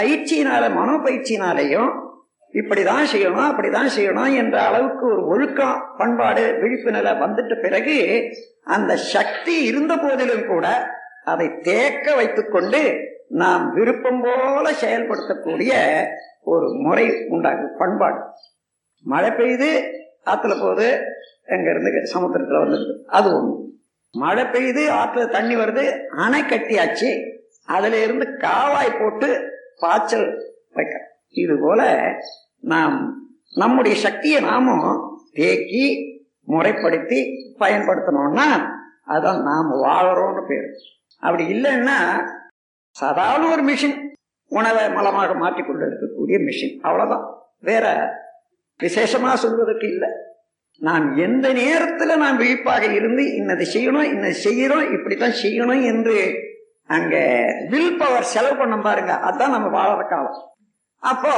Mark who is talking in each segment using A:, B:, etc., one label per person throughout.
A: பயிற்சியினால மனோ பயிற்சியினாலேயும் இப்படிதான் செய்யணும் அப்படிதான் செய்யணும் என்ற அளவுக்கு ஒரு ஒழுக்கம் பண்பாடு விழிப்புணர்வு நிலை வந்துட்ட பிறகு அந்த சக்தி இருந்த போதிலும் கூட அதை தேக்க வைத்துக்கொண்டு நாம் விருப்பம் போல செயல்படுத்தக்கூடிய ஒரு முறை உண்டாகும் பண்பாடு. மழை பெய்து ஆத்துல போகுது எங்க இருந்து சமுத்திரத்துல வந்துருது அது ஒண்ணு. மழை பெய்யுது ஆத்துல தண்ணி வருது அணை கட்டியாச்சு. அதுல இருந்து காவாய் போட்டு பாய்ச்சல் வைக்கிறேன் இது போல நாம் நம்முடைய சக்தியை நாமும் தேக்கி முறைப்படுத்தி பயன்படுத்தணும்னா அதான் நாம் வாழறோம்னு பேர். அப்படி இல்லைன்னா சாதாரண ஒரு மிஷின் உணவை மலமாக மாற்றிக்கொண்டு இருக்கக்கூடிய மிஷின். அவ்வளவுதான். வேற விசேஷமா சொல்வதற்கு இல்லை. நாம் எந்த நேரத்தில் நாம் விழிப்பாக இருந்து இன்னதை செய்யணும் இன்னது செய்கிறோம் இப்படித்தான் செய்யணும் என்று அங்க வில் பவர் செலவு பண்ண பாருங்க. அதுதான் நம்ம வாழற காலம் அப்போ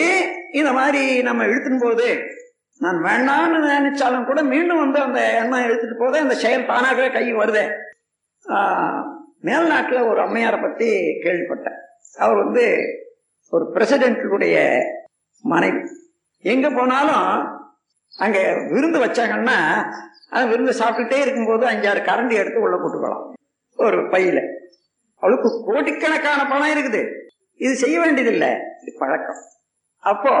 A: ஏன் இந்த மாதிரி நம்ம இழுத்தும் போது நான் வேண்டாம்னு நினைச்சாலும் கூட மீண்டும் வந்து அந்த எண்ணம் இழுத்துட்டு போதே அந்த செயல் தானாகவே கை வருதே. மேல்நாட்டில் ஒரு அம்மையாரை பத்தி கேள்விப்பட்டேன். அவர் வந்து ஒரு பிரசிடென்டுடைய மனைவி. எங்க போனாலும் அங்க விருந்து வச்சாங்கன்னா அந்த விருந்து சாப்பிட்டுட்டே இருக்கும்போது அஞ்சாறு கரண்டி எடுத்து உள்ள போட்டுக்கலாம். ஒரு பையில. அவளுக்கு கோடிக்கணக்கான பணம் இருக்குது. இது செய்ய வேண்டியதில்லை. இது பழக்கம். அப்போ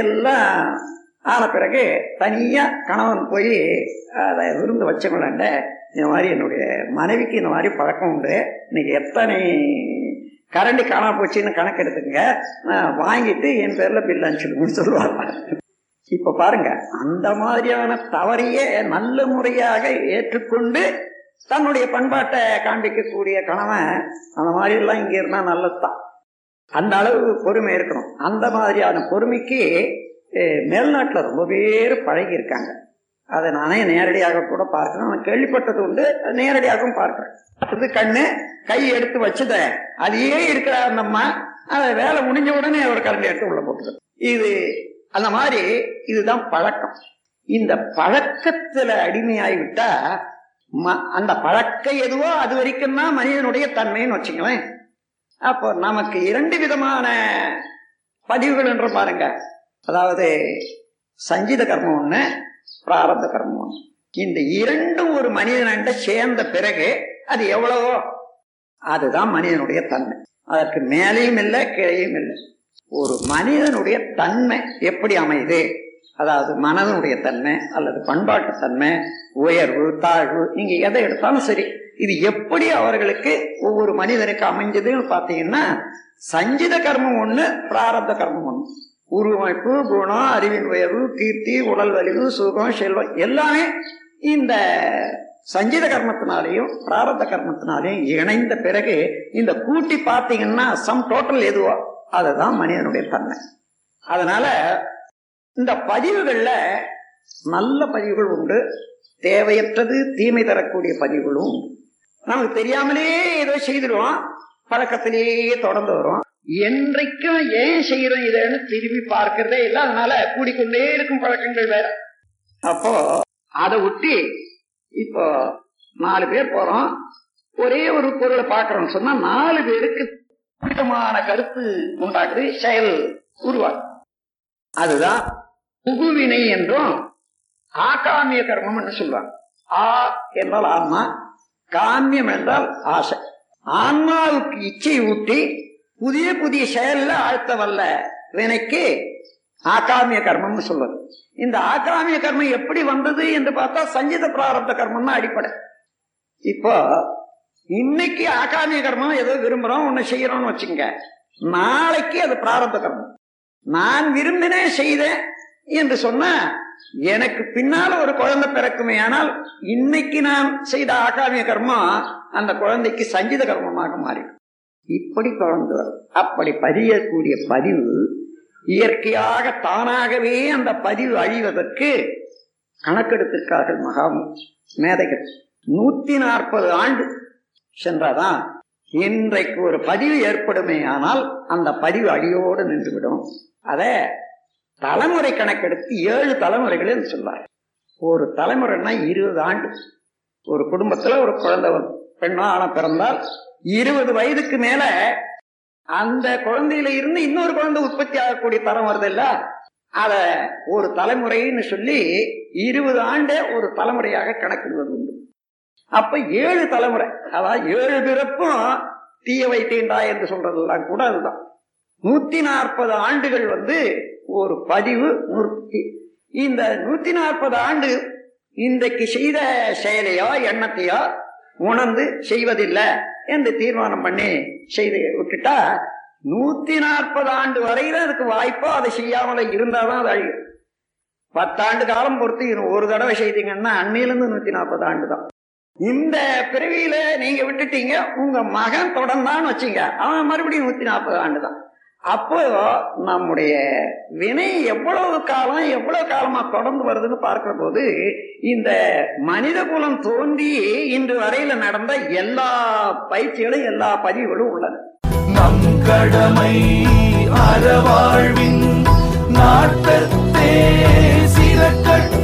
A: எல்லாம் ஆன பிறகு தனியா கணவன் போய் அதை விருந்து வச்சவங்களாண்ட இந்த மாதிரி என்னுடைய மனைவிக்கு இந்த மாதிரி பழக்கம் உண்டு. இன்னைக்கு எத்தனை கரண்டி காணா போச்சுன்னு கணக்கு எடுத்துங்க நான் வாங்கிட்டு என் பேர்ல பில் அனுப்பிச்சுடுங்கன்னு சொல்லுவாங்க. இப்ப பாருங்க அந்த மாதிரியான தவறையே நல்ல முறையாக ஏற்றுக்கொண்டு தன்னுடைய பண்பாட்டை காண்பிக்கக்கூடிய கணவன் அந்த மாதிரி எல்லாம் இங்க இருந்தா நல்லதுதான். அந்த அளவு பொறுமை இருக்கணும். அந்த மாதிரியான பொறுமைக்கு மேல்நாட்டில் ரொம்ப பேர் பழகி இருக்காங்க அதை நானே நேரடியாக கூட பார்க்கிறேன். நான் கேள்விப்பட்டது உண்டு நேரடியாகவும் பார்க்கிறேன். இது கண்ணு கை எடுத்து வச்சத அதையே இருக்கிற அந்த அம்மா அதை வேலை முடிஞ்ச உடனே ஒரு கரண்டி எடுத்து உள்ள போட்டுது. இது அந்த மாதிரி இதுதான் பழக்கம். இந்த பழக்கத்துல அடிமையாகிவிட்டா அந்த பழக்கம் எதுவோ அது வரைக்கும் தான் மனிதனுடைய தன்மைன்னு வச்சுங்களேன் அப்போ நமக்கு இரண்டு விதமான பதிவுகள் என்று பாருங்க. அதாவது சஞ்சித கர்மம் ஒண்ணு பிராரத்த கர்மம் ஒண்ணு. இந்த இரண்டும் ஒரு மனிதன்கிட்ட சேர்ந்த பிறகு அது எவ்வளவோ? அதுதான் மனிதனுடைய தன்மை. அதற்கு மேலேயும் இல்லை கீழையும் இல்லை. ஒரு மனிதனுடைய தன்மை எப்படி அமையுது? அதாவது மனதனுடைய தன்மை அல்லது பண்பாட்டு தன்மை உயர்வு தாழ்வு நீங்க எதை எடுத்தாலும் சரி. இது எப்படி அவர்களுக்கு ஒவ்வொரு மனிதனுக்கு அமைஞ்சதுன்னு பாத்தீங்கன்னா சஞ்சித கர்மம் ஒண்ணு பிராரத்த கர்மம் ஒண்ணு. உருவமைப்பு குணம் அறிவின் உயர்வு கீர்த்தி உடல் வலிவு சுகம் செல்வம் எல்லாமே இந்த சஞ்சித கர்மத்தினாலையும் பிராரத்த கர்மத்தினாலையும் இணைந்த பிறகு இந்த கூட்டி பார்த்தீங்கன்னா சம் டோட்டல் எதுவோ அதுதான் மனிதனுடைய தன்மை. அதனால இந்த பதிவுகள்ல நல்ல பதிவுகள் உண்டு தேவையற்றது தீமை தரக்கூடிய பதிவுகளும் நமக்கு தெரியாமலே ஏதோ செய்திருவோம் பழக்கத்திலேயே தொடர்ந்து வரும் என்றைக்கும் ஏன் செய்யறோம் இதன்னு திரும்பி பார்க்கிறதே இல்லை அதனால கூடிக்கொண்டே இருக்கும் பழக்கங்கள் வேற. அப்போ அதை ஒட்டி இப்போ நாலு பேர் போறோம் ஒரே ஒரு பொருளை பார்க்கறோம்னு சொன்னா நாலு பேருக்கு பிடித்தமான கருத்து உண்டாக்குது செயல் உருவாக்கு அதுதான் புகுவினை என்றும் ஆகாமிய கர்மம் சொல்லுவாங்க ஆ என்றால் ஆன்மா காமியம் என்றால் ஆசை. ஆன்மாவுக்கு இச்சை ஊட்டி புதிய புதிய செயல்ல ஆழ்த்த வல்ல வினைக்கு ஆகாமிய கர்மம்னு சொல்வது. இந்த ஆகாமிய கர்மம் எப்படி வந்தது என்று பார்த்தா சஞ்சித பிராரப்த கர்மம் தான் அடிப்படை. இப்போ இன்னைக்கு ஆகாமிய கர்மம் ஏதோ விரும்புறோம் ஒன்னு செய்யறோம்னு வச்சுங்க நாளைக்கு அது பிராரப்த கர்மம். நான் விரும்பினேன் செய்தேன் என்று சொன்ன எனக்கு பின்னால ஒரு குழந்தை பிறக்குமே ஆனால் இன்னைக்கு நான் செய்த ஆகாமிய கர்மம் அந்த குழந்தைக்கு சஞ்சித கர்மமாக மாறிடும். இப்படி குழந்தை வரும். அப்படி பதியக்கூடிய பதிவு இயற்கையாக தானாகவே அந்த பதிவு அழிவதற்கு கணக்கெடுத்திருக்கார்கள் மகா மேதைகள். நூத்தி நாற்பது ஆண்டு சென்றதான் இன்றைக்கு ஒரு பதிவு ஏற்படுமே ஆனால் அந்த பதிவு அழியோடு நின்றுவிடும். அதை தலைமுறை கணக்கெடுத்து ஏழு தலைமுறைகளே சொல்றார் ஒரு தலைமுறைன்னா இருபது ஆண்டு. ஒரு குடும்பத்துல ஒரு குழந்தை பெண்ணா ஆன பிறந்தால் இருபது வயதுக்கு மேல அந்த குழந்தையில இருந்து இன்னொரு குழந்தை உற்பத்தி ஆகக்கூடிய தரம் வருது இல்ல? அத ஒரு தலைமுறைன்னு சொல்லி இருபது ஆண்டே ஒரு தலைமுறையாக கணக்கிடுவது உண்டு. அப்ப ஏழு தலைமுறை அதாவது ஏழு பிறப்பும் தீய வைத்தீண்டா என்று சொல்றதெல்லாம் கூட அதுதான். நூத்தி நாற்பது ஆண்டுகள் வந்து ஒரு பதிவு நூற்றி இந்த நூத்தி நாற்பது ஆண்டு இன்றைக்கு செய்த செயலையோ எண்ணத்தையோ உணர்ந்து செய்வதில்லை என்று தீர்மானம் பண்ணி செய்து விட்டுட்டா நூத்தி நாற்பது ஆண்டு வரையில அதுக்கு வாய்ப்போ அதை செய்யாமல இருந்தாதான் அது அழியும். பத்தாண்டு காலம் பொறுத்து ஒரு தடவை செய்தீங்கன்னா அன்னையிலிருந்து நூத்தி நாற்பது ஆண்டு தான். இந்த பிறவியில நீங்க விட்டுட்டீங்க உங்க மகன் தொடர்ந்தான்னு வச்சீங்க அவன் மறுபடியும் நூத்தி நாற்பது ஆண்டு தான். அப்போ நம்முடைய வினை எவ்வளவு காலம் எவ்வளவு காலமா தொடர்ந்து வருதுன்னு பார்க்கிற போது இந்த மனித குலம் தோன்றி இன்று வரையில நடந்த எல்லா பயிற்சிகளும் எல்லா பதிவுகளும் உள்ளன
B: நம் கடமை அறவாழ்வின் நாட்டத்தே சிறக்க